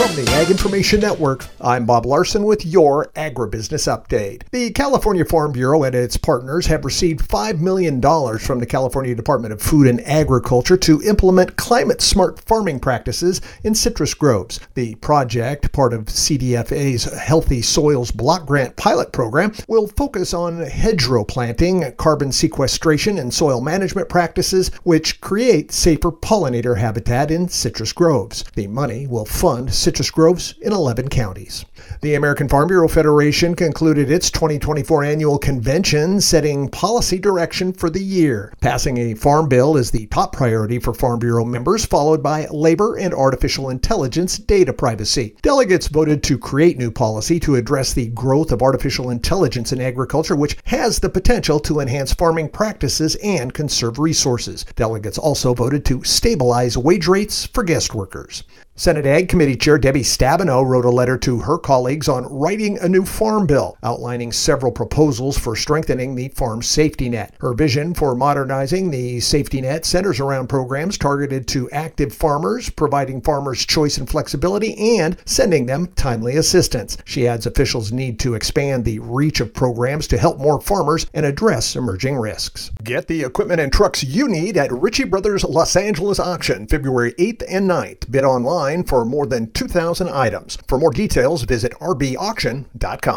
From the Ag Information Network, I'm Bob Larson with your Agribusiness Update. The California Farm Bureau and its partners have received $5 million from the California Department of Food and Agriculture to implement climate smart farming practices in citrus groves. The project, part of CDFA's Healthy Soils Block Grant pilot program, will focus on hedgerow planting, carbon sequestration, and soil management practices which create safer pollinator habitat in citrus groves. The money will fund citrus groves in 11 counties. The American Farm Bureau Federation concluded its 2024 annual convention setting policy direction for the year. Passing a farm bill is the top priority for Farm Bureau members, followed by labor and artificial intelligence data privacy. Delegates voted to create new policy to address the growth of artificial intelligence in agriculture, which has the potential to enhance farming practices and conserve resources. Delegates also voted to stabilize wage rates for guest workers. Senate Ag Committee Chair Debbie Stabenow wrote a letter to her colleagues on writing a new farm bill, outlining several proposals for strengthening the farm safety net. Her vision for modernizing the safety net centers around programs targeted to active farmers, providing farmers choice and flexibility, and sending them timely assistance. She adds officials need to expand the reach of programs to help more farmers and address emerging risks. Get the equipment and trucks you need at Ritchie Brothers Los Angeles auction February 8th and 9th. Bid online online for more than 2,000 items. For more details, visit rbauction.com.